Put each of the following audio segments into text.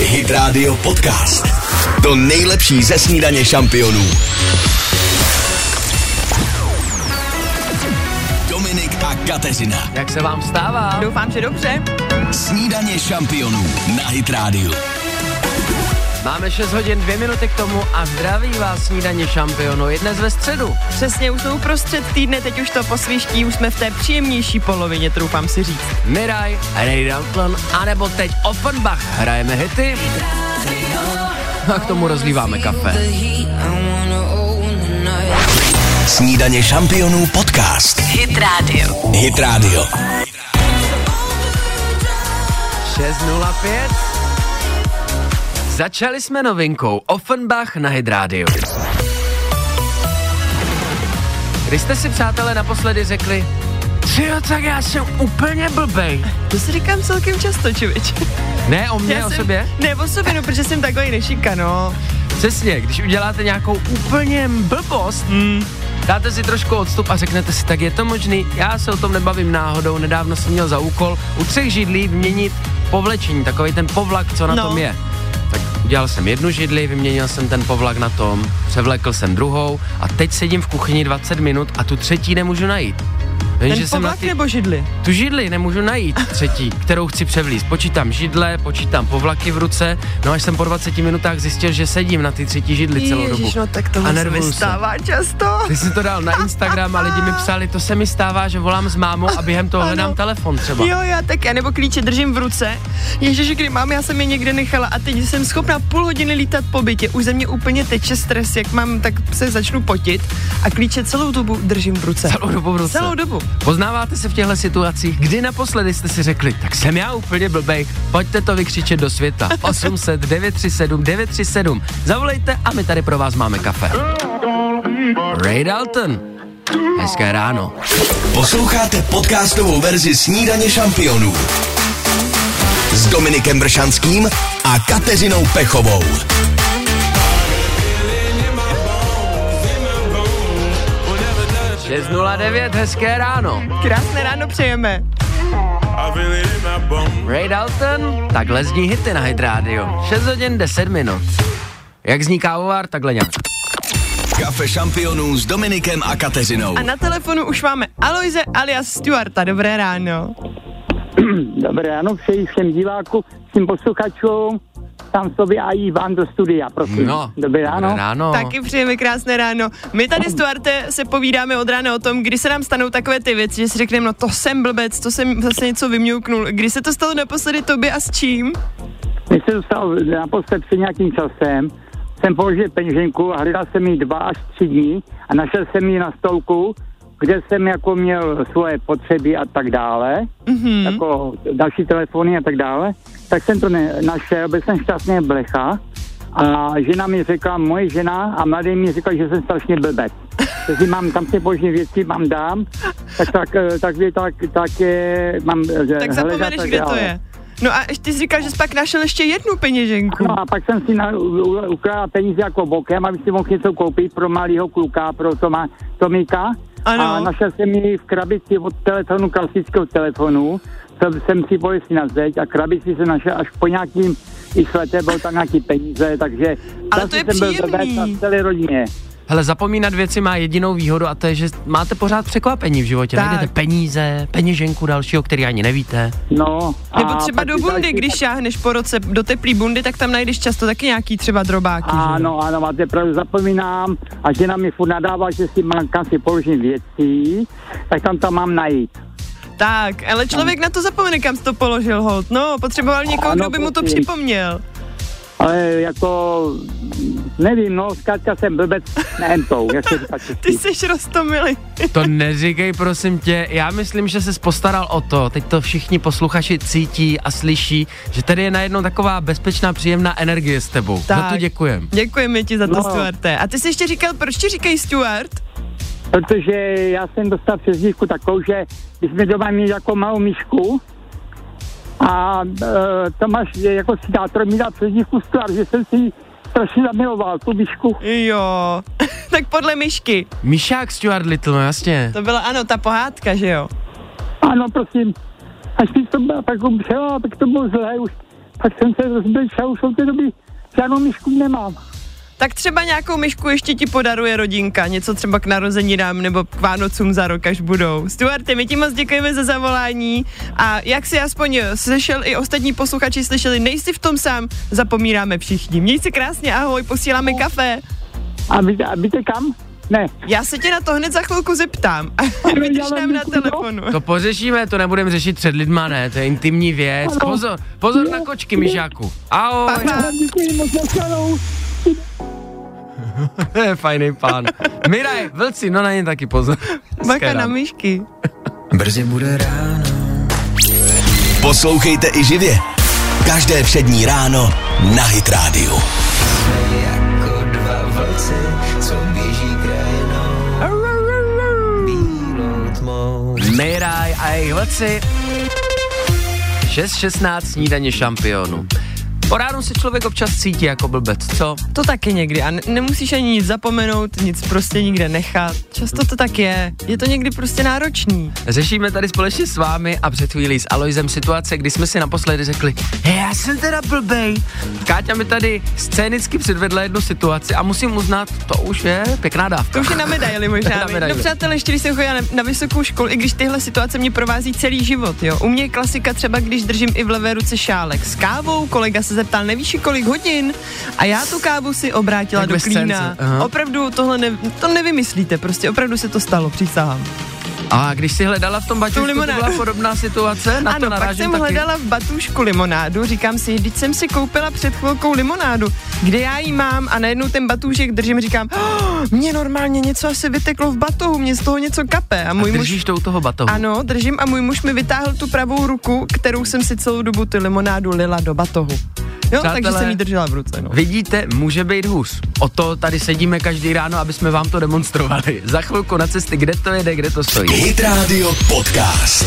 Hit Radio Podcast. To nejlepší ze snídaně šampionů. Dominik a Kateřina. Jak se vám stává? Doufám, že dobře. Snídaně šampionů na Hit Radio. Máme 6 hodin, 2 minuty k tomu a zdraví vás snídaně šampionu. Je dnes ve středu. Přesně, už jsme uprostřed týdne, teď už to posvíští, už jsme v té příjemnější polovině, troufám si říct. Miraj, Ray Dalton, anebo teď Offenbach. Hrajeme hity a k tomu rozlíváme kafe. Snídaně šampionů podcast. Hit Radio. Hit Radio. 6.05 Začali jsme novinkou Offenbach na Hit Radio. Když jste si, přátelé, naposledy řekli, jo, tak já jsem úplně blbej. To si říkám celkem často, čivič. Ne, o mě, Já o jsem- sobě? Ne, o sobě, no, protože jsem takový nešika, no. Přesně, když uděláte nějakou úplně blbost, Mm. dáte si trošku odstup a řeknete si, tak je to možný, já se o tom nebavím náhodou, nedávno jsem měl za úkol u třech židlí vyměnit povlečení, takový ten povlak, co na No. tom je. Udělal jsem jednu židli, vyměnil jsem ten povlak na tom, převlekl jsem druhou a teď sedím v kuchyni 20 minut a tu třetí nemůžu najít. Vím, Ten povlak nebo židli? tu židli nemůžu najít třetí, kterou chci převlíst. Počítám židle, počítám povlaky v ruce, no až jsem po 20 minutách zjistil, že sedím na ty třetí židli celou dobu. Ježiš, no tak A tohle se mi nervuju se. stává často. Ty jsi to dal na Instagram a lidi mi psali, to se mi stává, že volám s mámou a během toho Ano. hledám telefon třeba. Jo, já tak, já nebo klíče držím v ruce. Ježiš, kdy mám, já jsem je někde nechala a teď jsem schopná půl hodiny lítat po bytě. Už ze mě úplně teče stres, jak mám, tak se začnu potit a klíče celou dobu držím v ruce. Celou dobu v ruce. Celou dobu. Poznáváte se v těchto situacích, kdy naposledy jste si řekli, tak jsem já úplně blbej, pojďte to vykřičet do světa. 800 937 937. Zavolejte a my tady pro vás máme kafe. Ray Dalton. Hezké ráno. Posloucháte podcastovou verzi Snídaně šampionů s Dominikem Bršanským a Kateřinou Pechovou. 6.09, hezké ráno. Krásné ráno přejeme. Ray Dalton, takhle zní hity na Hit Radio. 6 hodin 10 minut. Jak zní kávovar, takhle nějak. Kafe šampionů s Dominikem a Kateřinou. A na telefonu už máme Aloise alias Stuarta. Dobré ráno. Dobré ráno, přeji všem divákům, všem posluchačům, tam sobě a i vám do studia, prosím. No, Dobré ráno. ráno. Taky přejeme krásné ráno. My tady, Stuarte, se povídáme od rána o tom, kdy se nám stanou takové ty věci, že si řekneme, no to jsem blbec, to jsem zase něco vymňouknul. Kdy se to stalo naposledy tobě a s čím? Když se dostal naposled před nějakým časem, jsem položil peněženku a hledal jsem ji dva až tři dní a našel jsem ji na stolku, kde jsem jako měl svoje potřeby a tak dále, mm-hmm. jako další telefony a tak dále, tak jsem to ne, našel, byl jsem šťastný blecha a žena mi řekla, moje žena a mladý mi řekla, že jsem strašně blbec. Takže mám tam si božní věci, mám dám, tak tak, eh, tak, tak, tak, tak je, mám eh, Tak zapomeneš, kde to je. No a ty jsi říkal, že jsi pak našel ještě jednu peněženku. No a pak jsem si na, u- u- ukládal peníze jako bokem, aby si mohl něco koupit pro malého kluka, pro Toma, Tomíka. Ano. A našel jsem ji v krabici od telefonu, klasického telefonu, jsem si pověsil na zeď a krabici jsem našel až po nějakým i leté, byl tam nějaký peníze, takže Ale to je jsem byl příjemný. a celé rodině. Hele, zapomínat věci má jedinou výhodu a to je, že máte pořád překvapení v životě. Tak. Najdete peníze, peněženku dalšího, který ani nevíte. No, Nebo a třeba pak do bundy, další- když šáhneš po roce do teplý bundy, tak tam najdeš často taky nějaký třeba drobáky. že? Ano, ano, máte pravdu, zapomínám a žena mi furt nadává, že si mám kam si položím věci, tak tam tam mám najít. Tak, ale člověk na to zapomene, kam jsi to položil, hold. No, potřeboval někoho, Ano, kdo by mu to připomněl. Ale jako, nevím, no, zkrátka jsem blbec nehentou, jak se říká Ty jsi rostomilý. To neříkej, prosím tě. Já myslím, že se postaral o to, teď to všichni posluchači cítí a slyší, že tady je najednou taková bezpečná, příjemná energie s tebou. Za to Tak. děkujem. Děkujeme ti za to, No. Stuarte. A ty jsi ještě říkal, proč ti říkají Stuart? Protože já jsem dostal přezdívku takovou, že když jsme doma měli jako malou myšku a e, Tomáš je jako sidátor mi dal přezdívku Stuart, že jsem si strašně zamiloval, tu myšku. Jo. tak podle myšky. Myšák Stuart Little, no jasně. To byla, ano, ta pohádka, že jo? Ano, prosím. Až když to byla tak umřela, tak to bylo zlé už. tak jsem se rozbil, a už od té doby žádnou myšku nemám. Tak třeba nějakou myšku ještě ti podaruje rodinka, něco třeba k narozeninám nebo k Vánocům za rok, až budou. Stuarty, my ti moc děkujeme za zavolání a jak si aspoň slyšel i ostatní posluchači slyšeli, nejsi v tom sám, zapomínáme všichni. Měj se krásně, ahoj, posíláme kafe. A víte, a víte kam? Ne. Já se tě na to hned za chvilku zeptám. Vydrž nám na telefonu. To pořešíme, to nebudeme řešit před lidma, ne, to je intimní věc. Pozor, pozor na kočky, myžáku. Ahoj. Pa, pa. Děkuji moc. To je fajný pán. Miraj, vlci, no na ně taky pozor. Baka na myšky. Brzy bude ráno. Poslouchejte i živě. Každé přední ráno na Hit Radio. Jako dva vlci, co běží krajinou bílou tmou. Miraj a jejich vlci. 6.16 snídaně šampionu. Po ránu se člověk občas cítí jako blbec, co? To taky někdy a ne- nemusíš ani nic zapomenout, nic prostě nikde nechat. Často to tak je. Je to někdy prostě náročný. Řešíme tady společně s vámi a před chvílí s Aloisem situace, kdy jsme si naposledy řekli, hej, já jsem teda blbej. Káťa mi tady scénicky předvedla jednu situaci a musím uznat, to už je pěkná dávka. To už je na medaili možná. Na viď? medaili. No přátelé, ještě když jsem chodila na, na vysokou školu, i když tyhle situace mě provází celý život, jo. U mě je klasika třeba, když držím i v levé ruce šálek s kávou, kolega se zeptal, nevíš kolik hodin? A já tu kávu si obrátila Tak do klína. Opravdu tohle ne, to nevymyslíte, prostě opravdu se to stalo, přísahám. A když jsi hledala v tom baťušku, to byla podobná situace? Na to ano, pak narážím jsem taky. hledala v batůšku limonádu, říkám si, když jsem si koupila před chvilkou limonádu, kde já ji mám a najednou ten batůžek držím, říkám, oh, mě normálně něco asi vyteklo v batohu, mě z toho něco kape. A A můj muž držíš to u toho batohu. ano, držím a můj muž mi vytáhl tu pravou ruku, kterou jsem si celou dobu tu limonádu lila do batohu. Jo, Přátelé, takže jsem ji držela v ruce, no. Vidíte, může být hůř. O to tady sedíme každý ráno, aby jsme vám to demonstrovali. Za chvilku na cesty, kde to jede, kde to stojí. Hit Radio Podcast.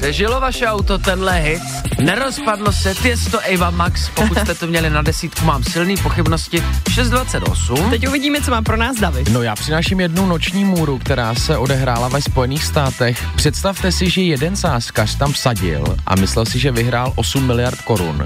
Přežilo vaše auto tenhle hit? Nerozpadlo se, Tiesto Ava Max, pokud jste to měli na desítku, mám silný pochybnosti. 628. Teď uvidíme, co má pro nás David. No já přináším jednu noční můru, která se odehrála ve Spojených státech. Představte si, že jeden sáskař tam vsadil a myslel si, že vyhrál 8 miliard korun.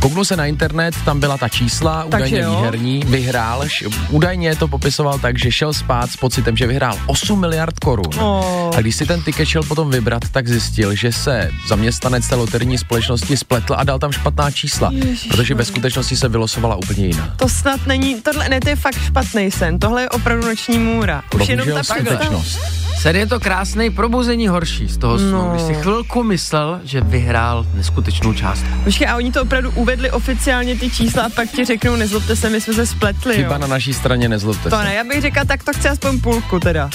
Kouknul se na internet, tam byla ta čísla, údajně jo. výherní, vyhrál, š- údajně to popisoval tak, že šel spát s pocitem, že vyhrál 8 miliard korun. Oh. A když si ten tiket šel potom vybrat, tak zjistil, že se zaměstnanec té loterijní společnosti spletl a dal tam špatná čísla, Ježišmarja. protože ve skutečnosti se vylosovala úplně jiná. To snad není, tohle, ne, to je fakt špatný sen, tohle je opravdu noční můra. Už jenom Bohužel ta představa. skutečnost. Sen je to krásný probuzení horší z toho snu, No. když si chvilku myslel, že vyhrál neskutečnou částku. Počkej, a oni to opravdu uvedli oficiálně ty čísla a pak ti řeknou, nezlobte se, my jsme se spletli, Chyba jo. na naší straně, nezlobte To se. ne, já bych řekla, tak to chci aspoň půlku teda.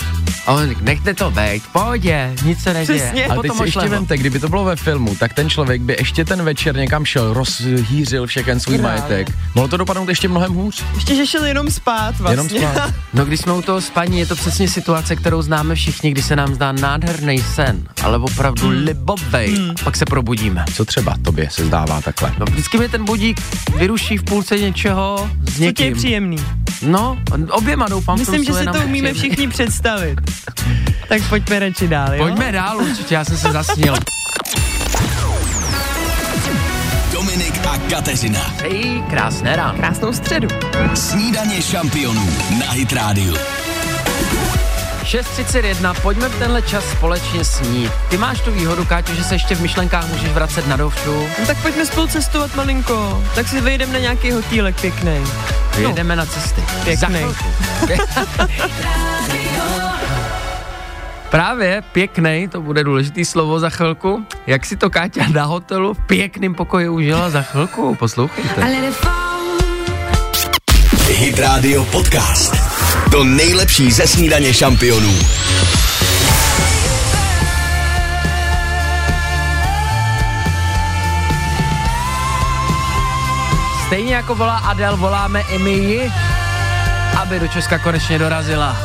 A on řekl, nechte to být, pohodě, nic se neděje. Přesně. A Ale teď potom si ještě vemte, kdyby to bylo ve filmu, tak ten člověk by ještě ten večer někam šel, rozhýřil všechen svůj Právě. majetek. Mohlo to dopadnout ještě mnohem hůř. Ještě, že šel jenom spát vlastně. Jenom spát. No když jsme u toho spaní, je to přesně situace, kterou známe všichni, kdy se nám zdá nádherný sen, ale opravdu Hmm. libovej, pak se probudíme. Co třeba tobě se zdává takhle? No vždycky mi ten budík vyruší v půlce něčeho s Co ti je někým. příjemný? No, oběma doufám. Myslím, že si to umíme příjemný. všichni představit. tak pojďme radši dál, jo? Pojďme dál určitě, já jsem se zasnil. Dominik a Kateřina. Hej, krásné ráno. Krásnou středu. Snídaně šampionů na Hit Radio. 6.31, pojďme v tenhle čas společně snít. Ty máš tu výhodu, Káťo, že se ještě v myšlenkách můžeš vracet na dovšu. No tak pojďme spolu cestovat malinko. Tak si vejdeme na nějaký hotýlek pěkný. Jedeme na cesty. Pěknej. Právě pěknej, to bude důležitý slovo za chvilku. Jak si to Káťa na hotelu v pěkném pokoji užila za chvilku, poslouchejte. Hit Radio Podcast. To nejlepší ze snídaně šampionů. Stejně jako volá Adel, voláme i my ji, aby do Česka konečně dorazila.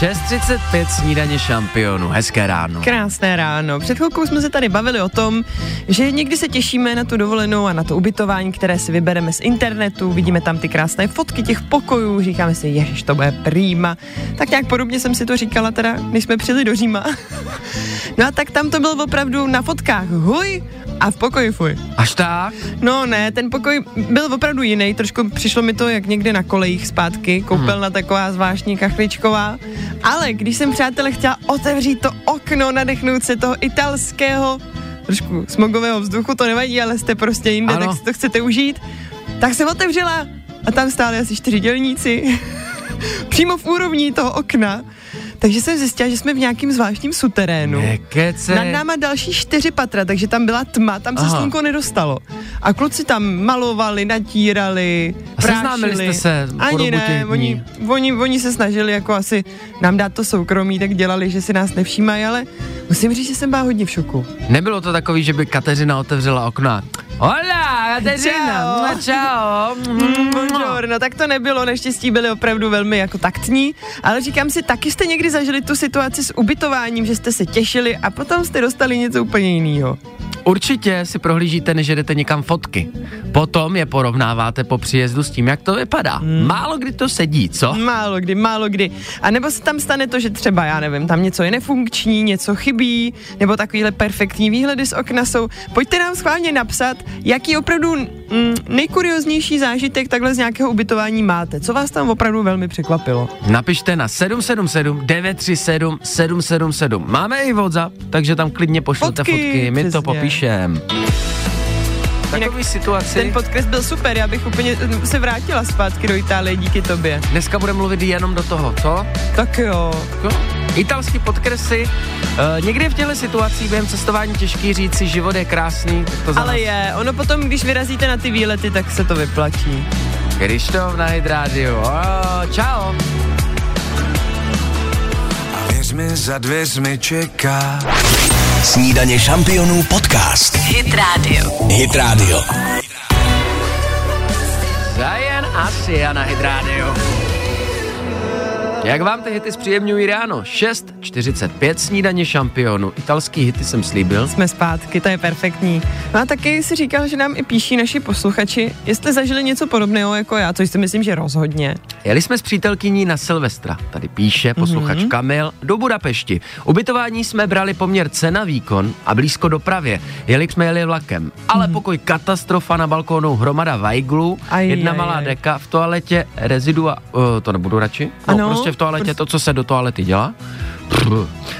6.35 snídaně šampionu. Hezké ráno. Krásné ráno. Před chvilkou jsme se tady bavili o tom, že někdy se těšíme na tu dovolenou a na to ubytování, které si vybereme z internetu. Vidíme tam ty krásné fotky těch pokojů, říkáme si, ježiš, to bude prýma. Tak nějak podobně jsem si to říkala teda, když jsme přijeli do Říma. no a tak tam to bylo opravdu na fotkách huj a v pokoji fuj. Až tak? No ne, ten pokoj byl opravdu jiný, trošku přišlo mi to jak někde na kolejích zpátky, koupelna taková zvláštní kachličková, ale když jsem přátelé chtěla otevřít to okno, nadechnout se toho italského, trošku smogového vzduchu, to nevadí, ale jste prostě jinde, Ano. tak si to chcete užít, tak jsem otevřela a tam stáli asi čtyři dělníci, přímo v úrovni toho okna, takže jsem zjistila, že jsme v nějakým zvláštním suterénu. Nekece. Nad náma další čtyři patra, takže tam byla tma, tam se Aha. slunko nedostalo. A kluci tam malovali, natírali, A seznámili prášili. jste se Ani ne, oni, oni, oni se snažili jako asi nám dát to soukromí, tak dělali, že si nás nevšímají, ale musím říct, že jsem byla hodně v šoku. Nebylo to takový, že by Kateřina otevřela okna. Hola, Kateřina. Čau. Čau. Čau. Mm, buongiorno, tak to nebylo, naštěstí byli opravdu velmi jako taktní, ale říkám si, taky jste někdy zažili tu situaci s ubytováním, že jste se těšili a potom jste dostali něco úplně jiného. Určitě si prohlížíte, než jdete někam fotky. Potom je porovnáváte po příjezdu s tím, jak to vypadá. Hmm. Málo kdy to sedí, co? Málo kdy, málo kdy. A nebo se tam stane to, že třeba, já nevím, tam něco je nefunkční, něco chybí, nebo takovýhle perfektní výhledy z okna jsou. Pojďte nám schválně napsat, jaký opravdu mm, nejkurioznější zážitek takhle z nějakého ubytování máte. Co vás tam opravdu velmi překvapilo? Napište na 777 937 777. Máme i WhatsApp, takže tam klidně pošlete Fotky, fotky, my to přesně. Popíšem. Takový situaci. Ten podkres byl super, já bych úplně se vrátila zpátky do Itálie díky tobě. Dneska budeme mluvit jenom do toho, co? Tak jo. Jo. Italský podkresy. E, někdy je v těchto situacích během cestování těžký říct si, život je krásný, tak to za Ale nás. je, ono potom, když vyrazíte na ty výlety, tak se to vyplatí. Krištof na Hydrádiu. Oh, čau. A věř mi, za dveřmi čeká Snídaně šampionů podcast. Hit Radio. Hit Radio. Zajen a Sia na Hydrádiu. Jak vám ty hity zpříjemňují ráno? 6.45 snídaně šampionu. Italský hity jsem slíbil. Jsme zpátky, to je perfektní. No a taky si říkal, že nám i píší naši posluchači, jestli zažili něco podobného jako já, což si myslím, že rozhodně. Jeli jsme s přítelkyní na Silvestra, tady píše posluchač mm-hmm. Kamil, do Budapešti. Ubytování jsme brali poměr cena výkon a blízko dopravě. Jeli jsme jeli vlakem, ale mm-hmm. pokoj katastrofa na balkónu, hromada vajglů, Aj, jedna aj, malá aj. deka, v toaletě rezidua, uh, to nebudu radši, no Ano, prostě v toaletě prostě- to, co se do toalety dělá.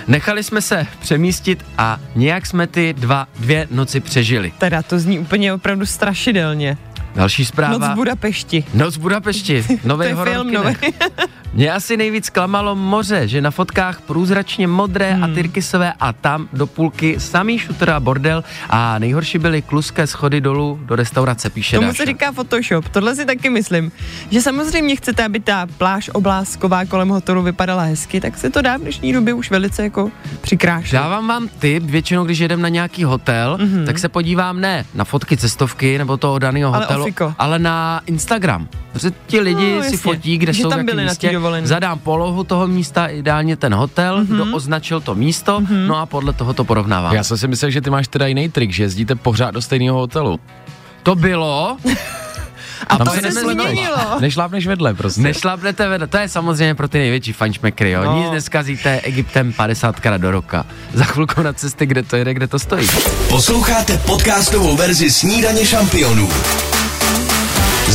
Nechali jsme se přemístit a nějak jsme ty dva, dvě noci přežili. Teda to zní úplně opravdu strašidelně. Další zpráva. Noc v Budapešti. Noc v Budapešti, To nový je film nový. kinech. Mě asi nejvíc klamalo moře, že na fotkách průzračně modré hmm. a tyrkysové a tam do půlky samý šutr a bordel a nejhorší byly kluské schody dolů do restaurace, píše Tomu Dáša. se říká Photoshop. Tohle si taky myslím. Že samozřejmě chcete, aby ta pláž oblásková kolem hotelu vypadala hezky, tak se to dá v dnešní době už velice jako přikrášit. Dávám vám tip, většinou když jedem na nějaký hotel, mm-hmm. tak se podívám ne na fotky cestovky nebo toho daného hotelu, ofiko. ale na Instagram. Protože ti lidi No, si fotí, kde Že jsou tam byli na místě, dovolené. zadám polohu toho místa, ideálně ten hotel, mm-hmm. kdo označil to místo, mm-hmm. no a podle toho to porovnávám. Já jsem si myslel, že ty máš teda jiný trik, že jezdíte pořád do stejného hotelu. To bylo, A Tam to se se změnilo. Nešlápneš vedle prostě. nešlapnete vedle, to je samozřejmě pro ty největší fančmekry, jo. No. Nic neskazíte Egyptem 50 krát do roka. Za chvilku na cesty, kde to jede, kde to stojí. Posloucháte podcastovou verzi Snídaně šampionů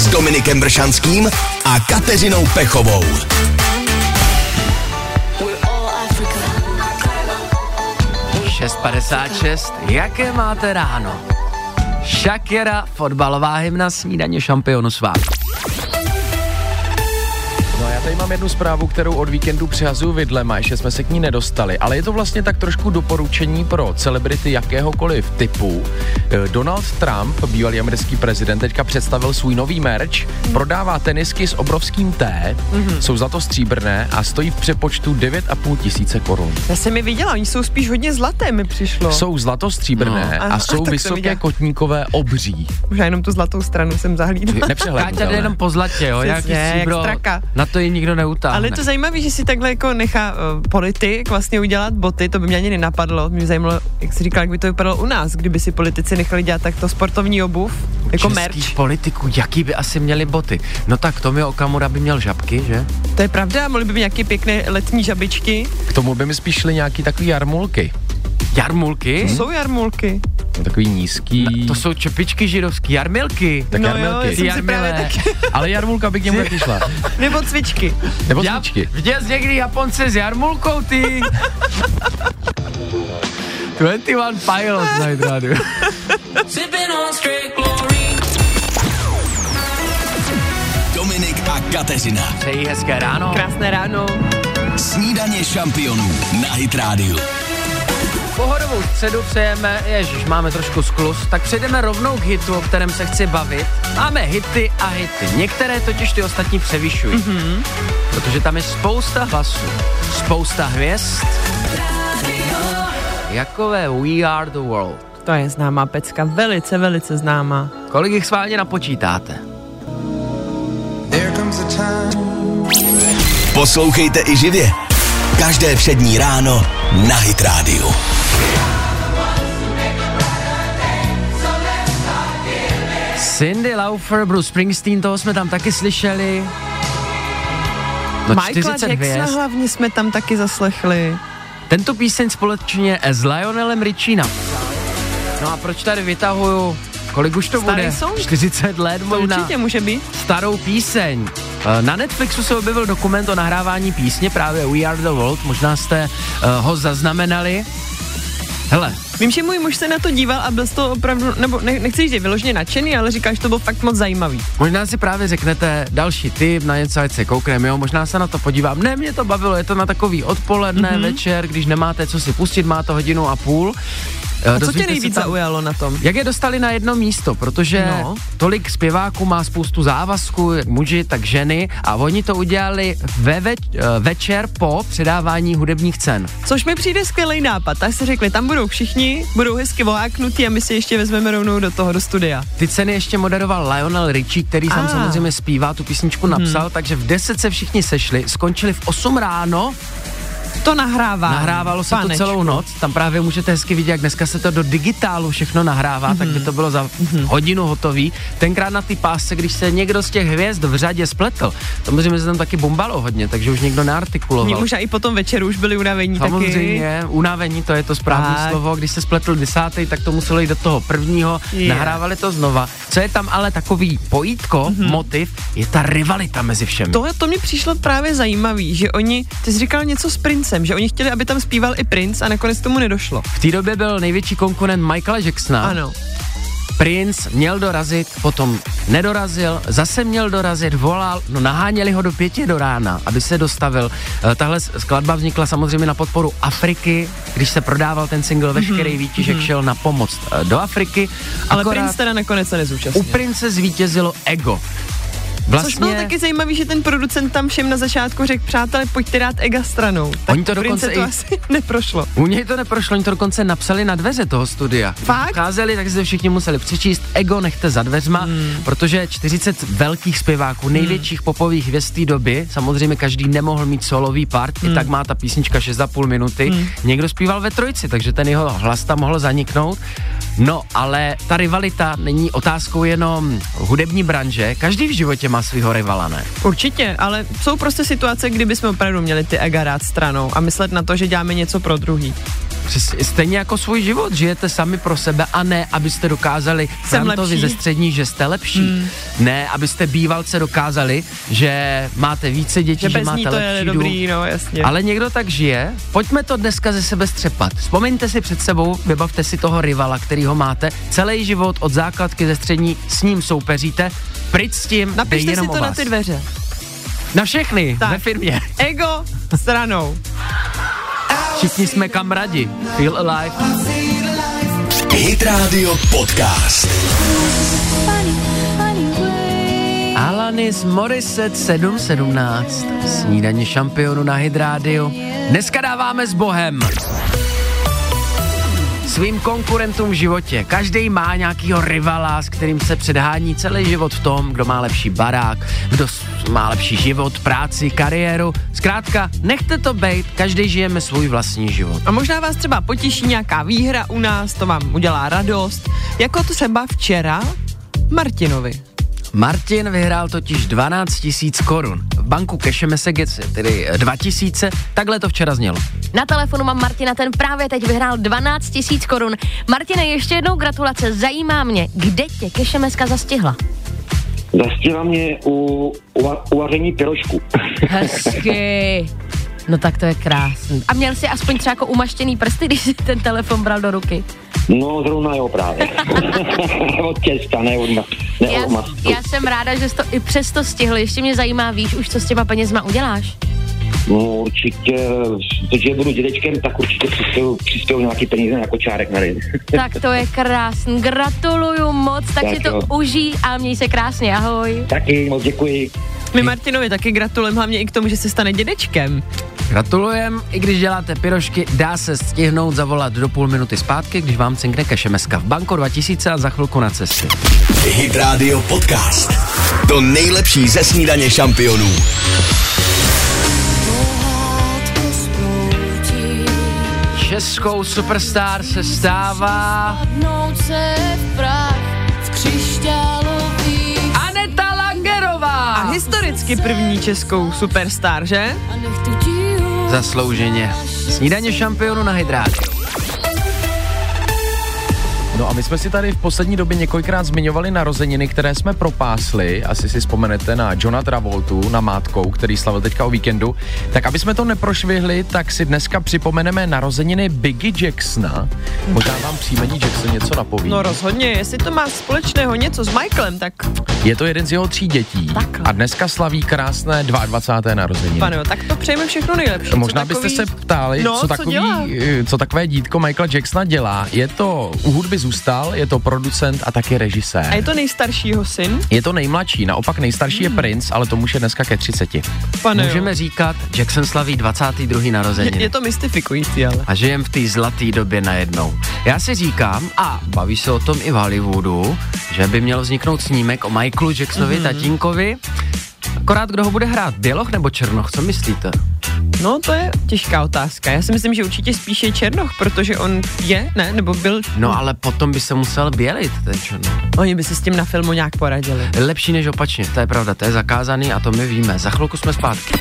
s Dominikem Bršanským a Kateřinou Pechovou. We're all Africa. 6.56, jaké máte ráno? Shakira, fotbalová hymna snídaně šampionu s vámi. Já tady mám jednu zprávu, kterou od víkendu přihazuju vidlema, ještě jsme se k ní nedostali, ale je to vlastně tak trošku doporučení pro celebrity jakéhokoliv typu. Eh, Donald Trump, bývalý americký prezident, teďka představil svůj nový merch, prodává tenisky s obrovským T, Mhm. jsou zlatostříbrné a stojí v přepočtu 9,5 tisíce korun. Já jsem je viděla, oni jsou spíš hodně zlaté, mi přišlo. Jsou zlatostříbrné No. a Aha, jsou jsem vysoké kotníkové obří. Možná jenom tu zlatou stranu jsem zahlídla. Jde Nepřehlednutelné. jenom po zlatě, jo, Přesně, jak stříbro, straka. na to je nikdo neutáhne. Ale je to zajímavé, že si takhle jako nechá uh, politik vlastně udělat boty, to by mě ani nenapadlo. Mě zajímalo, jak jsi říkal, jak by to vypadalo u nás, kdyby si politici nechali dělat takto sportovní obuv, jako Českých merch. politiků, jaký by asi měli boty? No tak Tomio Okamura by měl žabky, že? To je pravda, mohli by mít nějaké pěkné letní žabičky. K tomu by mi spíš šly nějaký takový jarmulky. Jarmulky? Jsou jarmulky. Takový nízký. To jsou čepičky židovský, jarmilky. tak no jo, jarmulky. já jsem si právě taky. Ale jarmulka by k němu taky šla. Nebo cvičky. Nebo Já cvičky. viděl jsi někdy Japonce s jarmulkou, ty? 21 Pilot na Hit Radio. Dominik a Kateřina. Přeji hezké ráno. Krásné ráno. Snídaně šampionů na Hit Radio. Pohodovou středu přejeme, ježiš, máme trošku sklus, tak přejdeme rovnou k hitu, o kterém se chci bavit. Máme hity a hity. Některé totiž ty ostatní převyšují. Mm-hmm. Protože tam je spousta hlasů, spousta hvězd. Jakové We Are The World. To je známá pecka, velice, velice známá. Kolik jich schválně napočítáte? There comes a time Poslouchejte i živě. Každé přední ráno na Hit Radio. Cindy Lauper, Bruce Springsteen, toho jsme tam taky slyšeli. No Michaela 40 Jacksona hvězd. hlavně jsme tam taky zaslechli. Tento píseň společně s Lionelem Richie napsal. No a proč tady vytahuju, kolik už to Starý bude? song? 40 let To možná. určitě může být. Starou píseň. Eh, Na Netflixu se objevil dokument o nahrávání písně právě We Are The World, možná jste uh, ho zaznamenali. Hele, Vím, že můj muž se na to díval a byl z toho opravdu, nebo ne, nechci říct, že je vyloženě nadšený, ale říkáš, že to bylo fakt moc zajímavý. možná si právě řeknete další tip na něco, ať se koukneme, jo, možná se na to podívám. Ne, mě to bavilo, je to na takový odpoledne, mm-hmm. večer, když nemáte co si pustit, má to hodinu a půl. A co tě nejvíc tam- zaujalo na tom? Jak je dostali na jedno místo, protože No. tolik zpěváků má spoustu závazků, jak muži, tak ženy a oni to udělali ve več, eh, večer po předávání hudebních cen. Což mi přijde skvělý nápad. Tak si řekli, tam budou všichni, budou hezky voláknutí a my si ještě vezmeme rovnou do toho, do studia. Ty ceny ještě moderoval Lionel Richie, který sám Ah. samozřejmě zpívá, tu písničku napsal, Hmm. takže v 10 se všichni sešli, skončili v 8 ráno, To nahrává. nahrávalo se to celou noc, tam právě můžete hezky vidět, jak dneska se to do digitálu všechno nahrává, Mhm. tak by to bylo za hodinu hotový. Tenkrát na ty pásce, když se někdo z těch hvězd v řadě spletl, samozřejmě se tam taky bombalo hodně, takže už někdo neartikuloval. Možná i po tom večeru už byli unavení taky. Samozřejmě, unavení, to je to správné Tak. slovo. Když se spletl desátý, tak to muselo jít do toho prvního, Je. nahrávali to znova. Co je tam ale takový pojítko, mm-hmm. motiv, je ta rivalita mezi všemi. To, to mi přišlo právě zajímavý, že oni, ty jsi říkal něco s princem, že oni chtěli, aby tam zpíval i princ a nakonec tomu nedošlo. V té době byl největší konkurent Michaela Jacksona. Ano. Prince měl dorazit, potom nedorazil, zase měl dorazit, volal, no naháněli ho do pěti do rána, aby se dostavil. Eh, Tahle skladba vznikla samozřejmě na podporu Afriky, když se prodával ten single Veškerý výtižek šel na pomoc eh, do Afriky. Mhm, Ale Akorát princ teda nakonec se u nezúčastnil. Prince zvítězilo ego. Což bylo taky zajímavý, že ten producent tam všem na začátku řekl, přátelé, pojďte dát ega stranou. Tak Oni to dokonce to i- asi neprošlo. U něj to neprošlo, oni to dokonce napsali na dveře toho studia. Fakt? Cházeli, tak se všichni museli přečíst, ego nechte za dveřma, hmm. protože 40 velkých zpěváků, největších popových hvězd té doby, samozřejmě každý nemohl mít solový part, hmm. i tak má ta písnička 6,5 minuty. Hmm. Někdo zpíval ve trojci, takže ten jeho hlas tam mohl zaniknout. No, ale ta rivalita není otázkou jenom hudební branže, každý v životě má svého rivala, ne? Určitě, ale jsou prostě situace, kdy bychom opravdu měli ty ega dát stranou a myslet na to, že děláme něco pro druhý. Přes, stejně jako svůj život, žijete sami pro sebe a ne, abyste dokázali Frantovi ze střední, že jste lepší. Hmm. Ne, abyste bývalce dokázali, že máte více dětí, Že že, máte to je lepší dobrý, dům. no jasně. Ale někdo tak žije, pojďme to dneska ze sebe střepat. Vzpomeňte si před sebou, vybavte si toho rivala, který ho máte. Celý život od základky ze střední s ním soupeříte. Pryč s tím, Napište jenom si to na ty dveře. Na všechny, Tak. ve firmě. Ego stranou. Všichni jsme kamarádi. Feel alive. Hit Radio Podcast. Alanis Morissette 717. Snídaně šampionu na Hydrádiu. Dneska dáváme s Bohem. Svým konkurentům v životě. Každý má nějakýho rivala, s kterým se předhání celý život v tom, kdo má lepší barák, kdo má lepší život, práci, kariéru. Zkrátka, nechte to bejt, každý žijeme svůj vlastní život. A možná vás třeba potěší nějaká výhra u nás, to vám udělá radost. Jako třeba včera Martinovi. Martin vyhrál totiž 12 tisíc korun. V banku Kešemesegec, tedy eh, 2000, takhle to včera znělo. Na telefonu mám Martina, ten právě teď vyhrál 12 tisíc korun. Martine, ještě jednou gratulace, zajímá mě, kde tě Kešemeska zastihla? Zastihla mě u, u, va- u vaření pyrošku. Hezky. No tak to je krásný. A měl jsi aspoň třeba jako umaštěný prsty, když jsi ten telefon bral do ruky? No, zrovna jo právě. od těsta, ne od, ma- ne Já, od masku. já jsem ráda, že jsi to i přesto stihl. Ještě mě zajímá, víš už, co s těma penězma uděláš? No určitě, protože budu dědečkem, tak určitě přispěju, přispěju nějaký peníze jako čárek na ryn. Tak to je krásný. Gratuluju moc, tak, Tak si to jo. užij a měj se krásně. Ahoj. Taky moc děkuji. My Martinovi taky gratulujeme hlavně i k tomu, že se stane dědečkem. Gratulujem, i když děláte pyrošky, dá se stihnout zavolat do půl minuty zpátky, když vám cinkne Kešemeska v banku 2000 a za chvilku na cestě. Hit Radio Podcast. To nejlepší ze snídaně šampionů. Českou superstar se stává Aneta Historicky první českou superstar, že? Zaslouženě. Snídaně šampionu na Hydrádiu. No a my jsme si tady v poslední době několikrát zmiňovali narozeniny, které jsme propásli. Asi si vzpomenete na Johna Travoltu, na Mátkou, který slavil teďka o víkendu. Tak aby jsme to neprošvihli, tak si dneska připomeneme narozeniny Biggie Jacksona. Možná vám příjmení Jackson něco napoví. No rozhodně, jestli to má společného něco s Michaelem, tak Je to jeden z jeho tří dětí. Takhle. A dneska slaví krásné 22. narozeniny. pane, jo, tak to přejeme všechno nejlepší. Možná Co byste takový- se ptali, No, co, co takový, dělá? eh, co takové dítko Michaela Jacksona dělá. Je to u hudby zůstal, je to producent a taky režisér. A je to nejstarší jeho syn? Je to nejmladší, naopak nejstarší Hmm. je Prince, ale tomu už je dneska ke 30. Pane, Můžeme jo. říkat, Jackson slaví 22. Je, narozeniny. je to mystifikující, ale. a žijem v té zlaté době najednou. Já si říkám, a baví se o tom i v Hollywoodu, že by měl vzniknout snímek o Michaelu Jacksonovi, Mhm. mm-hmm. tatínkovi. Akorát kdo ho bude hrát, Běloch nebo Černoch, co myslíte? No, to je těžká otázka. Já si myslím, že určitě spíše Černoch, protože on je, ne, nebo byl. No ale potom by se musel bělit ten Černoch. Oni by si s tím na filmu nějak poradili. Lepší než opačně, to je pravda, to je zakázaný a to my víme. Za chvilku jsme zpátky.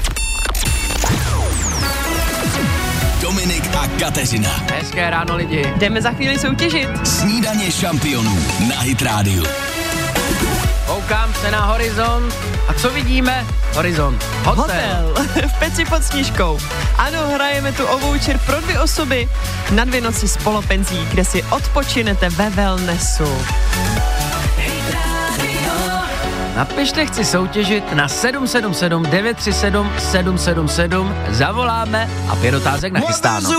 Dominik a Kateřina. Hezké ráno lidi. Jdeme za chvíli soutěžit. Snídaně šampionů na Hit Radio. Koukám se na horizont a co vidíme? Horizont. Hotel. Hotel v Peci pod Snížkou. Ano, hrajeme tu o voucher pro dvě osoby na dvě noci s polopenzí, kde si odpočinete ve wellnessu. Napište, chci soutěžit na 777 937 777, zavoláme a pět otázek nachystáno.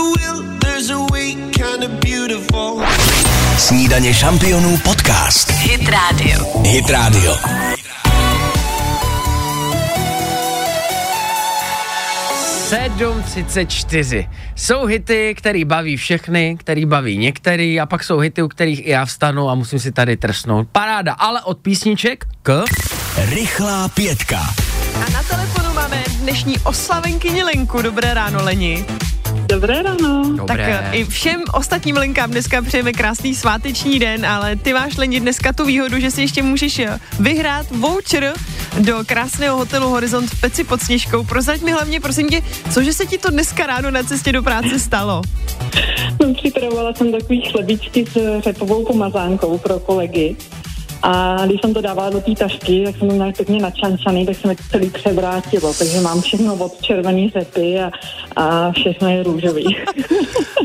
Snídaně šampionů podcast. Hit Radio. Hit Radio. Sedm 34. Jsou hity, který baví všechny, který baví některý a pak jsou hity, u kterých i já vstanu a musím si tady trsnout. Paráda, ale od písniček k... Rychlá pětka. A na telefonu máme dnešní oslavenkyni Lenku. Dobré ráno, Leni. Dobré ráno. Tak Dobré. eh, i všem ostatním Lenkám dneska přejeme krásný sváteční den, ale ty máš Leni dneska tu výhodu, že si ještě můžeš eh, vyhrát voucher do krásného hotelu Horizont v Peci pod Sněžkou. Prozrať mi hlavně, prosím tě, cože se ti to dneska ráno na cestě do práce stalo? No, připravovala jsem takový chlebičky s řepovou pomazánkou pro kolegy. A když jsem to dávala do té tašky, tak jsem to měla pěkně načančaný, tak se mi to celý převrátilo. Takže mám všechno od červený řepy a, a všechno je růžový.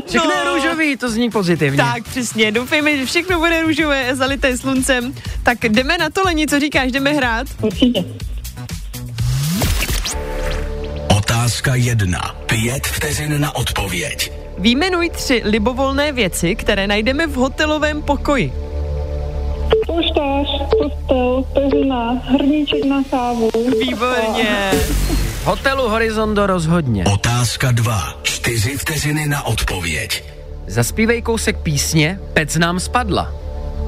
Všechno je No. růžový, to zní pozitivně. Tak přesně, doufejme, že všechno bude růžové, zalité sluncem. Tak jdeme na to, Leni, co říkáš, jdeme hrát? Určitě. Otázka jedna. Pět vteřin na odpověď. Výjmenuj tři libovolné věci, které najdeme v hotelovém pokoji. Poštář, postel, peřina, hrníček na kávu. Výborně. Hotelu Horizondo rozhodně. Otázka dva. Čtyři vteřiny na odpověď. Zaspívej kousek písně Pec nám spadla.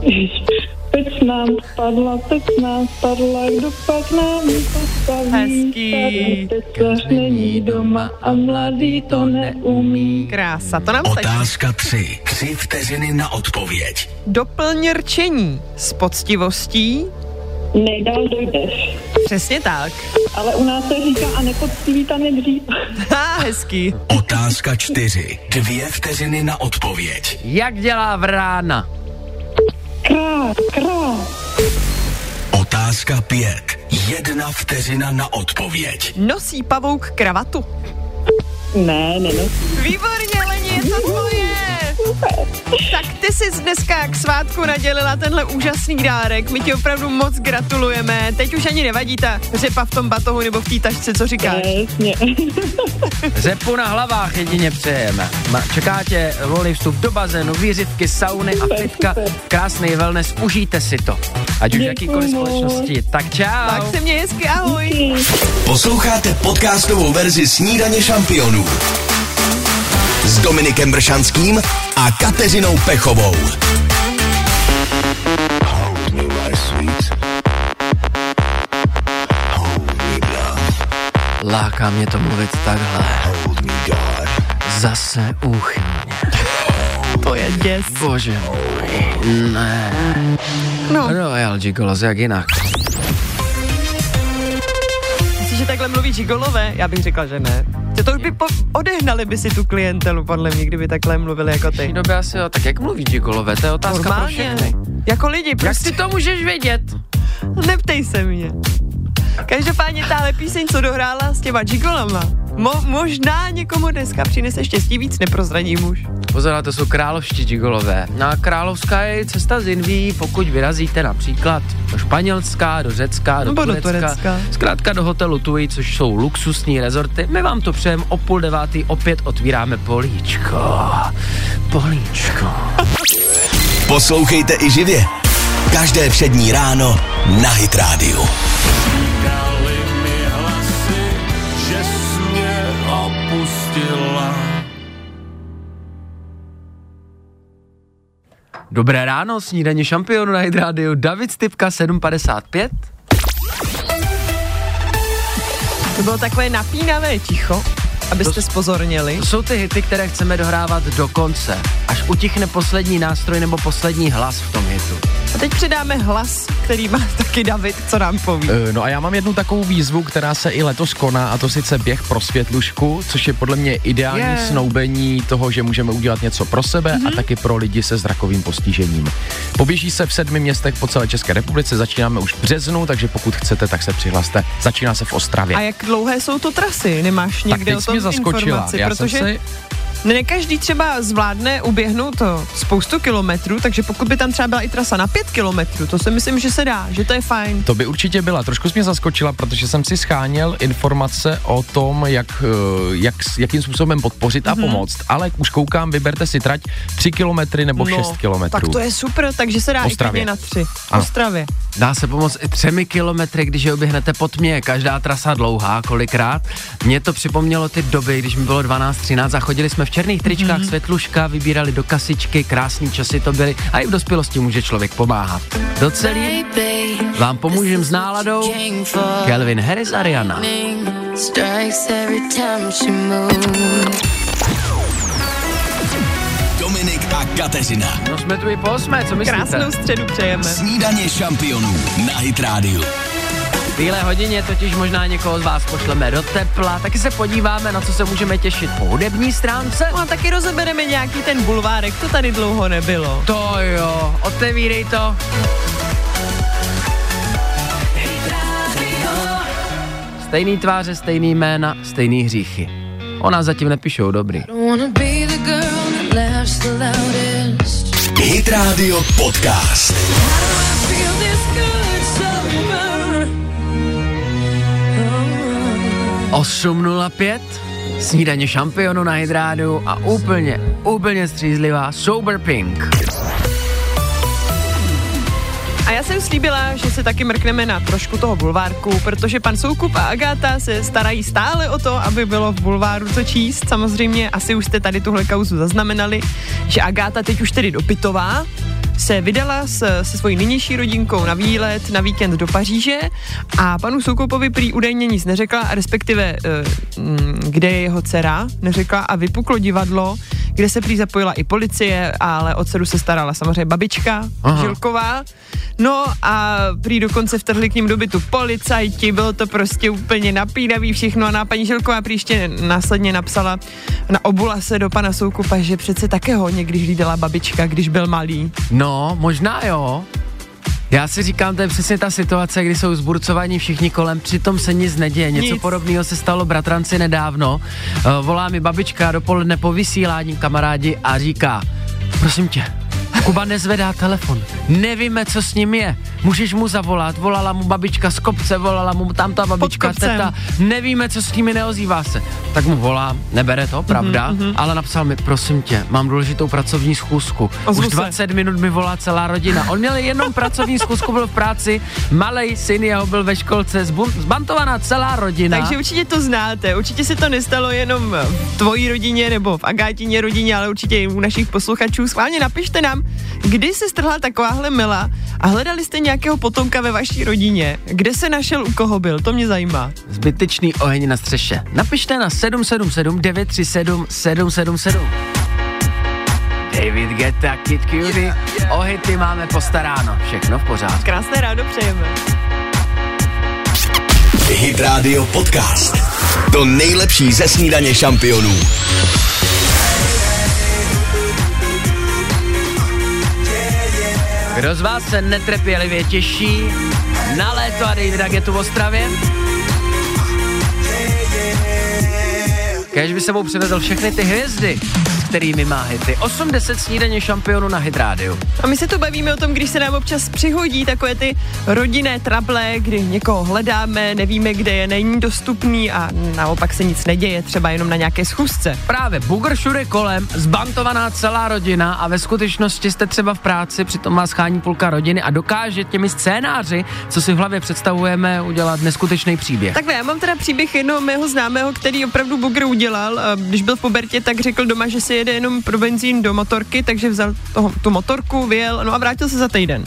Pec nám spadla, pec nám spadla, kdo pak nám ji postaví? Hezký. Tady Tesař není doma a mladý to neumí. Krása, to nám stačí. Otázka 3. Tři vteřiny na odpověď. Doplň rčení s poctivostí. Nejdál dojdeš. Přesně tak. Ale u nás se říká a nepoctivý tam je dřív. Ha, hezký. Otázka 4. Dvě vteřiny na odpověď. Jak dělá vrána? Krá, krá. Otázka 5. Jedna vteřina na odpověď. Nosí pavouk kravatu. Ne, nenosí. Výborně, Leni, je to tvoje. Tak ty jsi dneska k svátku nadělila tenhle úžasný dárek. My ti opravdu moc gratulujeme. Teď už ani nevadí ta řepa v tom batohu nebo v té tašce, co říkáš. Jasně. Řepu na hlavách jedině přejeme. Čeká tě volný vstup do bazénu, výřivky, sauny a fitka. Krásný wellness, užijte si to. Ať už jakýkoliv společnosti. Tak čau. Tak se mě hezky, ahoj. Posloucháte podcastovou verzi Snídaně šampionů s Dominikem Bršanským a Kateřinou Pechovou. Láká mě to mluvit takhle. Zase úchylně. To je děs. Bože můj, ne. No, Royal Gigolos, jak jinak. myslíš, že takhle mluví žigolové? Já bych řekla, že ne. Že to už by po- odehnali by si tu klientelu, podle mě, kdyby takhle mluvili jako ty. době asi jo, tak jak mluví Gigolové, to je otázka Normálně. pro všechny. Jako lidi, Jak prostě si to můžeš vědět? neptej se mě. Každopádně tahle píseň, co dohrála s těma gigolama, mo- možná někomu dneska přinese štěstí víc, neprozradím už. Pozor, na to jsou královští gigolové. Na královská je cesta z Inví, pokud vyrazíte například do Španělska, do Řecka, do Nebo do Turecka, Turecka. zkrátka do hotelu Tui, což jsou luxusní rezorty. My vám to přejeme o půl devátý, opět otvíráme políčko. Políčko. Poslouchejte i živě. Každé přední ráno na Hit Radio. Dobré ráno, snídaně šampionu na Hit Radio. David Stipka 755. To bylo takové napínavé ticho, abyste spozornili. To jsou ty hity, které chceme dohrávat do konce. Až utichne poslední nástroj nebo poslední hlas v tom hitu. A teď přidáme hlas, který má taky David, co nám poví. Eh, No a já mám jednu takovou výzvu, která se i letos koná, a to sice běh pro světlušku, což je podle mě ideální yeah. snoubení toho, že můžeme udělat něco pro sebe mm-hmm. a taky pro lidi se zrakovým postižením. Poběží se v sedmi městech po celé České republice, začínáme už v březnu, takže pokud chcete, tak se přihlaste. Začíná se v Ostravě. A jak dlouhé jsou to trasy? Nemáš tak někde teď o tom mě zaskočila. Já protože jsem si ne každý třeba zvládne uběhnout to spoustu kilometrů, takže pokud by tam třeba byla i trasa na pět kilometrů, to si myslím, že se dá, že to je fajn. To by určitě byla. Trošku jsi mě zaskočila, protože jsem si scháněl informace o tom, jak, eh, jak, jakým způsobem podpořit a pomoct, ale už koukám, vyberte si trať 3 kilometry nebo 6 kilometrů. No, tak to je super, takže se dá i Ostravě. klidně na tři. V Ano. Ostravě. Dá se pomoct i třemi kilometry, když je oběhnete pod mě. Každá trasa dlouhá, kolikrát. Mně to připomnělo ty doby, když mi bylo 12-13 a chodili jsme v černých tričkách, Mhm. mm-hmm. světluška, vybírali do kasičky, krásní časy to byly a i v dospělosti může člověk pomáhat. Do celý vám pomůžem s náladou Kelvin Harris Ariana. Dominik a Kateřina. No jsme tu i po osmé, co myslíte? Krásnou středu přejeme. Snídaně šampionů na Hit Radio. V téhle hodině totiž možná někoho z vás pošleme do tepla, taky se podíváme, na co se můžeme těšit po hudební stránce. No a taky rozebereme nějaký ten bulvárek, to tady dlouho nebylo. To jo, otevírej to. Stejný tváře, stejný jména, stejný hříchy. Ona zatím nepíšou dobrý. Hit Radio Podcast. 8.05, snídaně šampionu na Hydrádu a úplně, úplně střízlivá Sober Pink. A já jsem slíbila, že se taky mrkneme na trošku toho bulvárku, protože pan Soukup a Agáta se starají stále o to, aby bylo v bulváru co číst. Samozřejmě asi už jste tady tuhle kauzu zaznamenali, že Agáta teď už tedy dopitová, se vydala s, se svojí nynější rodinkou na výlet na víkend do Paříže a panu Soukupovi prý údajně nic neřekla, respektive uh, kde je jeho dcera, neřekla a vypuklo divadlo, kde se prý zapojila i policie, ale o dceru se starala samozřejmě babička Aha. Žilková. No a prý dokonce vtrhli k ním do bytu policajti, bylo to prostě úplně napínavý všechno a na paní Žilková prý ještě následně napsala na obula se do pana Soukupa, že přece také ho někdy hlídala babička, když byl malý. No, možná jo. Já si říkám, to je přesně ta situace, kdy jsou zburcovaní všichni kolem, přitom se nic neděje. Něco Nic. podobného se stalo bratranci nedávno. Uh, volá mi babička dopoledne po vysílání kamarádi a říká, prosím tě, Kuba nezvedá telefon. Nevíme, co s ním je. Můžeš mu zavolat. Volala mu babička z kopce, volala mu tam ta babička, teta. Nevíme, co s nimi neozývá se. Tak mu volá, nebere to, pravda, mhm. ale napsal mi, prosím tě, mám důležitou pracovní schůzku. Ozvu Už se. 20 minut mi volá celá rodina. On měl jenom pracovní schůzku, byl v práci, malej syn jeho byl ve školce, zbu- zbantovaná celá rodina. Takže určitě to znáte, určitě se to nestalo jenom v tvojí rodině nebo v Agátině rodině, ale určitě i u našich posluchačů. Schválně napište nám, kdy se strhla takováhle mila a hledali jste nějakého potomka ve vaší rodině. Kde se našel, u koho byl, to mě zajímá. Zbytečný oheň na střeše. Napište na 777 937 777. David Guetta, Kid Cudi, o hity máme postaráno, všechno v pořádku. Krásné ráno přejeme. Hit Radio Podcast. To nejlepší ze snídaně šampionů. Kdo z vás se netrpělivě těší na léto a Davida Gettu v Ostravě? Kéž by sebou přivedl všechny ty hvězdy, kterými má hity. 80 snídaně šampionu na Hit Radio. A my se tu bavíme o tom, když se nám občas přihodí takové ty rodinné trable, kdy někoho hledáme, nevíme, kde je, není dostupný a naopak se nic neděje, třeba jenom na nějaké schůzce. Právě bugr všude kolem, zbantovaná celá rodina a ve skutečnosti jste třeba v práci, přitom vás schání půlka rodiny a dokáže těmi scénáři, co si v hlavě představujeme, udělat neskutečný příběh. Takhle, já mám teda příběh jednoho mého známého, který opravdu bugr udělal. Když byl v pubertě, tak řekl doma, že si jede jenom pro benzín do motorky, takže vzal toho, tu motorku, vyjel, no a vrátil se za týden.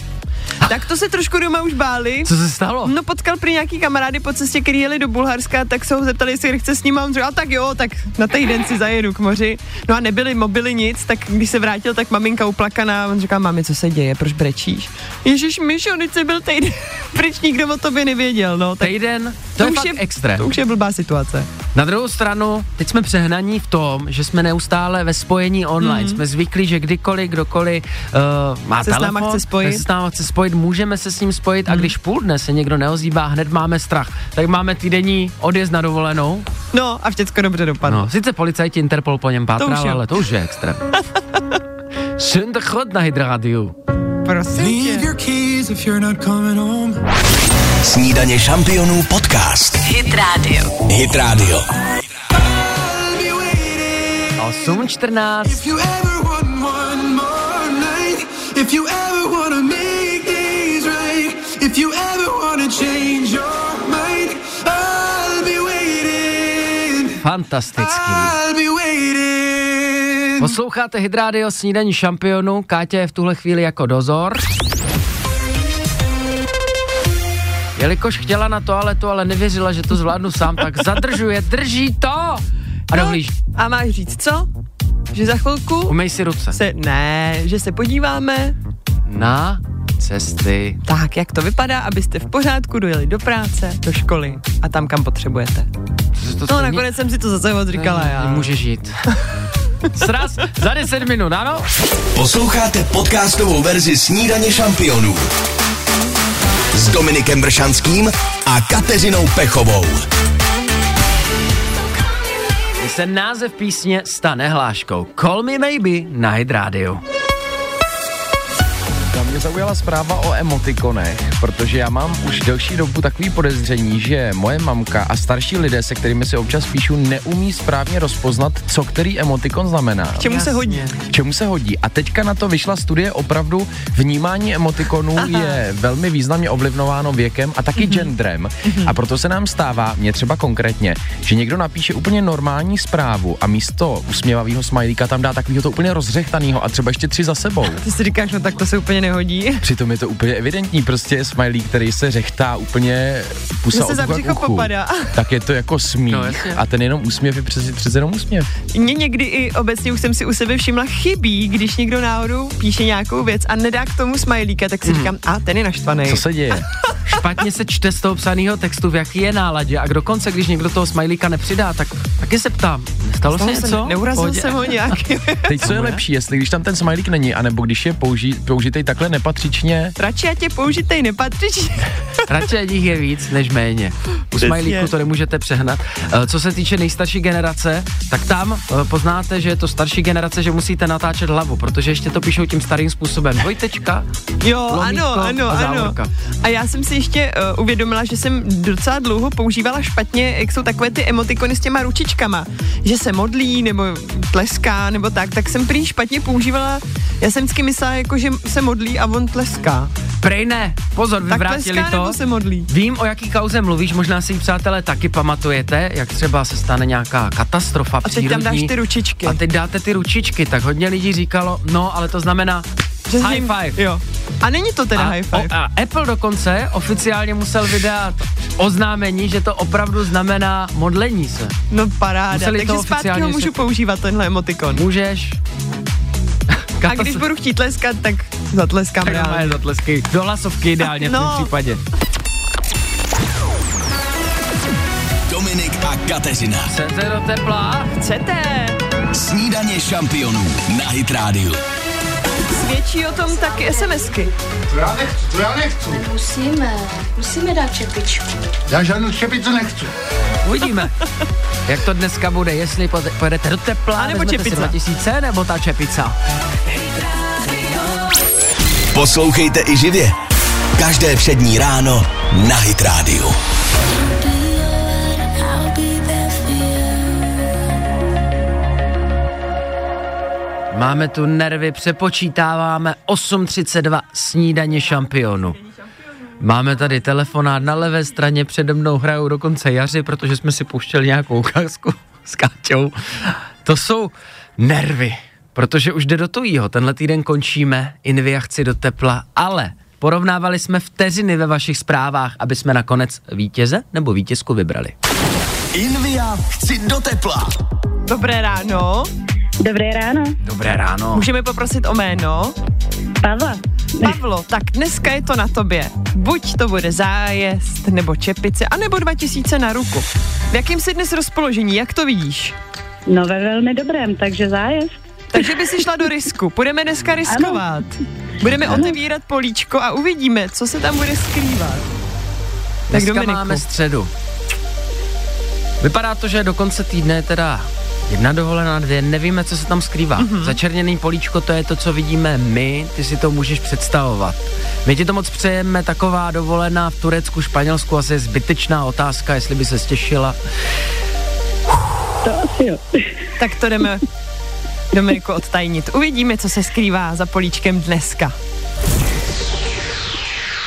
Tak to se trošku doma už báli. Co se stalo? No potkal prý nějaký kamarády po cestě, který jeli do Bulharska, tak se ho zeptali, jestli chce s ním a on řekl, "A tak jo, tak na týden si zajedu k moři. No a nebyly mobily nic, tak když se vrátil, tak maminka uplakaná, on říká, mami, co se děje, proč brečíš? Ježíš Mišo, se byl týden, proč nikdo o tobě nevěděl, no. Tak Týden, to, je už je- extrém. to už je blbá situace. Na druhou stranu, teď jsme přehnaní v tom, že jsme neustále ve spojení online. Mm. Jsme zvyklí, že kdykoliv, kdokoliv uh, má Se s náma telefon, chce spojit. se s náma chce spojit, můžeme se s ním spojit a když půl dne se někdo neozývá, hned máme strach. Tak máme týdenní odjezd na dovolenou. No a všechno dobře dopadlo. No, sice policajti Interpol po něm už pátral, jo. ale to už je extrém. Schönen chod na Hydrádiu. Prosím. Snídaně šampionů podcast. Hit Radio. Hit Radio. 8.14. If you ever want one if you ever wanna change your mind, I'll be waiting. Fantastický. I'll be waiting. Posloucháte Hydrádio snídaní šampionu, Kátě je v tuhle chvíli jako dozor. Jelikož chtěla na toaletu, ale nevěřila, že to zvládnu sám, tak zadržuje, drží to a dohlíží. A máš říct co? Že za chvilku Umej si ruce. se, ne, že se podíváme, Na cesty. tak jak to vypadá, abyste v pořádku dojeli do práce, do školy a tam, kam potřebujete. Se to No stejně- nakonec jsem si to zase odříkala já. Můžeš jít. Sraz za 10 minut, ano? Posloucháte podcastovou verzi Snídaně šampionů s Dominikem Bršanským a Kateřinou Pechovou. Se název písně stane hláškou. Call me maybe na Hydrádiu. Mě zaujala zpráva o emotikonech, protože já mám už delší dobu takový podezření, že moje mamka a starší lidé, se kterými si občas píšu, neumí správně rozpoznat, co který emotikon znamená. K čemu se hodí? K čemu se hodí. A teďka na to vyšla studie opravdu vnímání emotikonů Aha. je velmi významně ovlivňováno věkem a taky mm-hmm. genderem. Mm-hmm. A proto se nám stává, mě třeba konkrétně, že někdo napíše úplně normální zprávu a místo usměvavého smajlíka tam dá takového to úplně rozřechtanýho a třeba ještě tři za sebou. Ty si říkáš, no tak to se úplně nehodí. Přitom je to úplně evidentní, prostě je smajlík, který se řechtá úplně pusa se za břicho uchu. popadá. Tak je to jako smích No, jasně. a ten jenom úsměv je přece, přece jenom úsměv. Mně někdy i obecně už jsem si u sebe všimla chybí, když někdo náhodou píše nějakou věc a nedá k tomu smajlíka, tak si říkám, a ten je naštvaný. Co se děje? Špatně se čte z toho psaného textu, v jaký je náladě a dokonce, když někdo toho smajlíka nepřidá, tak taky se ptám, stalo se Stalo se, něco? neurazil Pohodě? jsem ho nějak. Teď co je lepší, jestli když tam ten smajlík není, anebo když je použi, použitej takhle nepatřičně, Radši ať je použitej nepatřičně. Radši ať jich je víc, než méně. U smajlíku to nemůžete přehnat. Eh, Co se týče nejstarší generace, tak tam eh, poznáte, že je to starší generace, že musíte natáčet hlavu, protože ještě to píšou tím starým způsobem. Dvojtečka, Jo, lomítko ano, ano, a ano. A já jsem si ještě uh, uvědomila, že jsem docela dlouho používala špatně, jak jsou takové ty emotikony s těma ručičkama, že se modlí nebo tleská nebo tak, tak jsem prý špatně používala, já jsem vždycky myslela, jako, že se modlí a on tleská. Prej ne, pozor, Tak vyvrátili tleská to. nebo se modlí? Vím, o jaký kauze mluvíš, možná si ji přátelé taky pamatujete, jak třeba se stane nějaká katastrofa A teď tam dáš přírodní. ty ručičky. A teď dáte ty ručičky, tak hodně lidí říkalo, no, ale to znamená Že high jim- five. Jo. A není to teda a, high five. O, a Apple dokonce oficiálně musel vydat oznámení, že to opravdu znamená modlení se. No paráda, Museli to takže zpátky ho můžu se- používat, tenhle emotikon. Můžeš. A když budu chtít tleskat, tak zatleskám tak reálně. zatlesky. Do hlasovky ideálně v tom No. případě. Dominik a Kateřina. Chcete do tepla? Chcete? Snídaně šampionů na Hit Radio. Svědčí o tom taky SMSky. To já nechci, to já nechci. Musíme, musíme dát čepičku. Já žádnou čepici nechci. Uvidíme, jak to dneska bude, jestli pojede- pojedete do tepla, A nebo čepica. 2000, nebo ta čepica. Poslouchejte i živě. Každé všední ráno na Hit Radio. Máme tu nervy, přepočítáváme 8.32 snídaně šampionu. Máme tady telefonát na levé straně, přede mnou hrajou dokonce jaři, protože jsme si puštěli nějakou ukázku s Káťou. To jsou nervy, protože už jde do tujího. Tenhle týden končíme, Invia chci do tepla, ale porovnávali jsme vteřiny ve vašich zprávách, aby jsme nakonec vítěze nebo vítězku vybrali. Invia chci do tepla. Dobré ráno. Dobré ráno. Dobré ráno. Můžeme poprosit o jméno? Pavla. Pavlo, tak dneska je to na tobě. Buď to bude zájezd, nebo čepice, anebo 2000 na ruku. V jakém jsi dnes rozpoložení, jak to vidíš? No ve velmi dobrém, takže zájezd. Takže by si šla do risku. Budeme dneska riskovat. Budeme otevírat políčko a uvidíme, co se tam bude skrývat. Tak Dneska Dominiku. máme středu. Vypadá to, že do konce týdne je teda jedna dovolená, dvě, nevíme, co se tam skrývá. Mhm. Mm-hmm. Začerněný políčko, to je to, co vidíme my, ty si to můžeš představovat. My ti to moc přejeme, taková dovolená v Turecku, Španělsku, asi je zbytečná otázka, jestli by se stěšila. To asi jo. Tak to jdeme Dominiku odtajnit. Uvidíme, co se skrývá za políčkem dneska.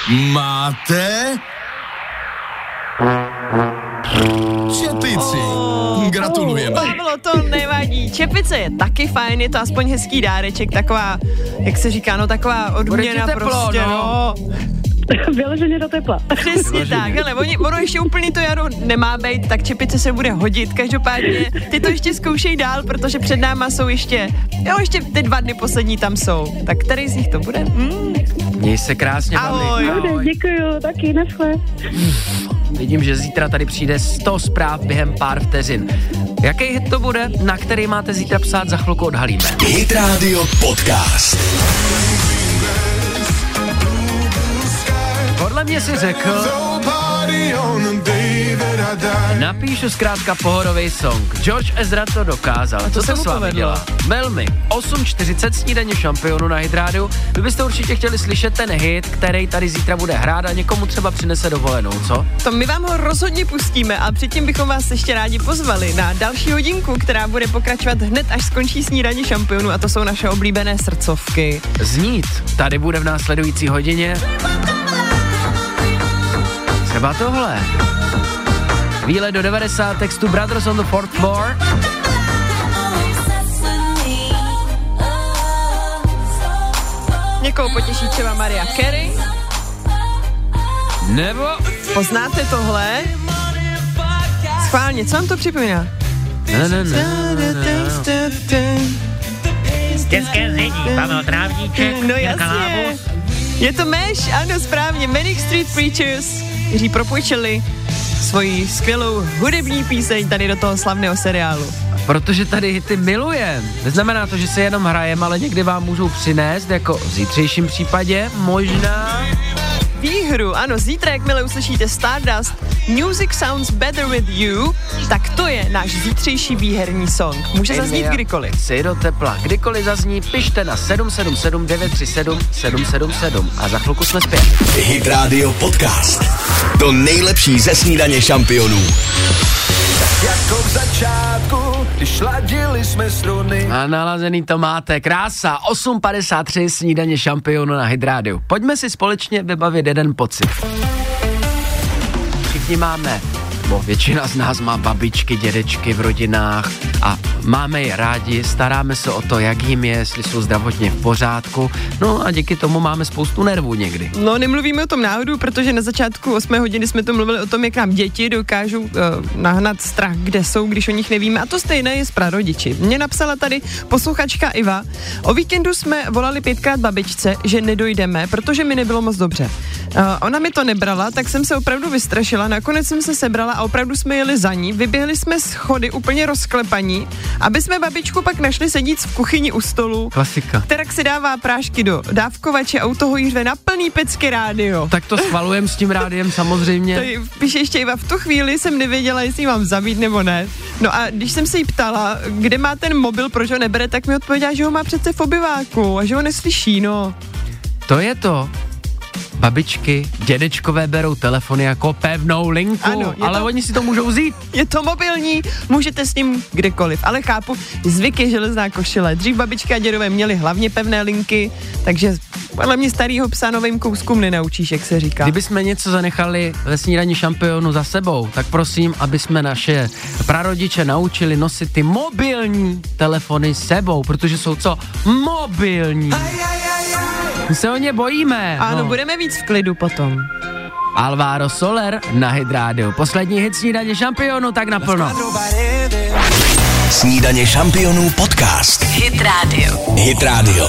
Máte čepici. Gratulujeme. Pavlo, to nevadí. Čepice je taky fajn, je to aspoň hezký dáreček, taková, jak se říká, no taková odměna teplo, prostě, no. no. Vyloženě do tepla. Přesně tak, ale oni, ono ještě úplně to jaro nemá být, tak čepice se bude hodit. Každopádně ty to ještě zkoušej dál, protože před náma jsou ještě, jo, ještě ty dva dny poslední tam jsou. Tak který z nich to bude? Hmm. Měj se krásně, Ahoj. Pavli. Dobře, děkuju, taky naschle. Vidím, že zítra tady přijde 100 zpráv během pár vteřin. Jaký hit to bude, na který máte zítra psát, za chvilku odhalíme. Hit Radio Podcast. Mě si řekl. Napíšu zkrátka pohodový song. George Ezra to dokázal. to Co se to mu s vámi povedlo. dělá? Velmi. 8.40 snídaně šampionu na Hydrádiu. Vy byste určitě chtěli slyšet ten hit, který tady zítra bude hrát a někomu třeba přinese dovolenou, co? To my vám ho rozhodně pustíme a předtím bychom vás ještě rádi pozvali na další hodinku, která bude pokračovat hned, až skončí snídaní šampionů a to jsou naše oblíbené srdcovky. Znít. Tady bude v následující hodině. Třeba tohle. Výlet do 90 textu Brothers on the Fourth Floor. Někoho potěší třeba Maria Carey. Nebo Poznáte tohle? Schválně, co vám to připomíná? Ne, ne, ne, ne, ne. Dětské zředí, Pavel Trávníček, No jasně. Je to Meš, ano správně, Manic Street Preachers, kteří propůjčili svoji skvělou hudební píseň tady do toho slavného seriálu. Protože tady hity milujem. Neznamená to, že se jenom hrajem, ale někdy vám můžou přinést, jako v zítřejším případě, možná Výhru, ano, zítra, jakmile uslyšíte Stardust, Music Sounds Better With You, tak to je náš zítřejší výherní song. Může zaznít Envia, kdykoliv. Si do tepla. Kdykoliv zazní, pište na 777 937 777 a za chvilku jsme zpět. Hit Radio Podcast. To nejlepší ze snídaně šampionů. Jako v začátku, když ladili jsme struny. A nalazený to máte. Krása. 8.53 snídaně šampionu na Hydrádiu. Pojďme si společně vybavit jeden pocit. Všichni máme, bo většina z nás má babičky, dědečky v rodinách a máme je rádi, staráme se o to, jak jim je, jestli jsou zdravotně v pořádku. No a díky tomu máme spoustu nervů někdy. No, nemluvíme o tom náhodou, protože na začátku 8 hodiny jsme to mluvili o tom, jak nám děti dokážou uh, nahnat strach, kde jsou, když o nich nevíme. A to stejné je s prarodiči. Mě napsala tady posluchačka Iva. O víkendu jsme volali pětkrát babičce, že nedojdeme, protože mi nebylo moc dobře. Uh, ona mi to nebrala, tak jsem se opravdu vystrašila. Nakonec jsem se sebrala a opravdu jsme jeli za ní. Vyběhli jsme z chody úplně rozklepaní, aby jsme babičku pak našli sedíc v kuchyni u stolu. Klasika. Terak si dává prášky do dávkovače a u toho jí řve na plný pecky rádio. Tak to schvalujem s tím rádiem samozřejmě. Tady píše ještě Iva, v tu chvíli jsem nevěděla, jestli mám zabít nebo ne. No a když jsem se jí ptala, kde má ten mobil, proč ho nebere, tak mi odpověděla, že ho má přece v obyváku a že ho neslyší, no. To je to. Babičky, dědečkové berou telefony jako pevnou linku, Ano, ale to- oni si to můžou vzít. Je to mobilní, můžete s ním kdekoliv, ale chápu, zvyk je železná košile. Dřív babička a dědové měli hlavně pevné linky, takže podle mě starýho psa novým kouskům nenaučíš, jak se říká. Kdyby jsme něco zanechali ve snídaní šampionu za sebou, tak prosím, aby jsme naše prarodiče naučili nosit ty mobilní telefony s sebou, protože jsou co? Mobilní. My se o ně bojíme. Ano, no. budeme víc v klidu potom. Alvaro Soler na Hydrádiu. Poslední hit snídaně šampionu, tak naplno. Snídaně šampionů podcast. Hit Radio. Hit Radio.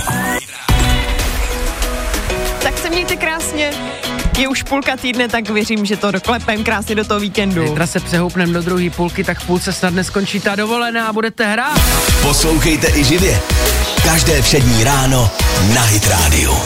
Tak se mějte krásně. Je už půlka týdne, tak věřím, že to doklepem krásně do toho víkendu. Zítra se přehoupneme do druhé půlky, tak v půlce snad neskončí ta dovolená a budete hrát. Poslouchejte i živě. Každé všední ráno na Hit Radio.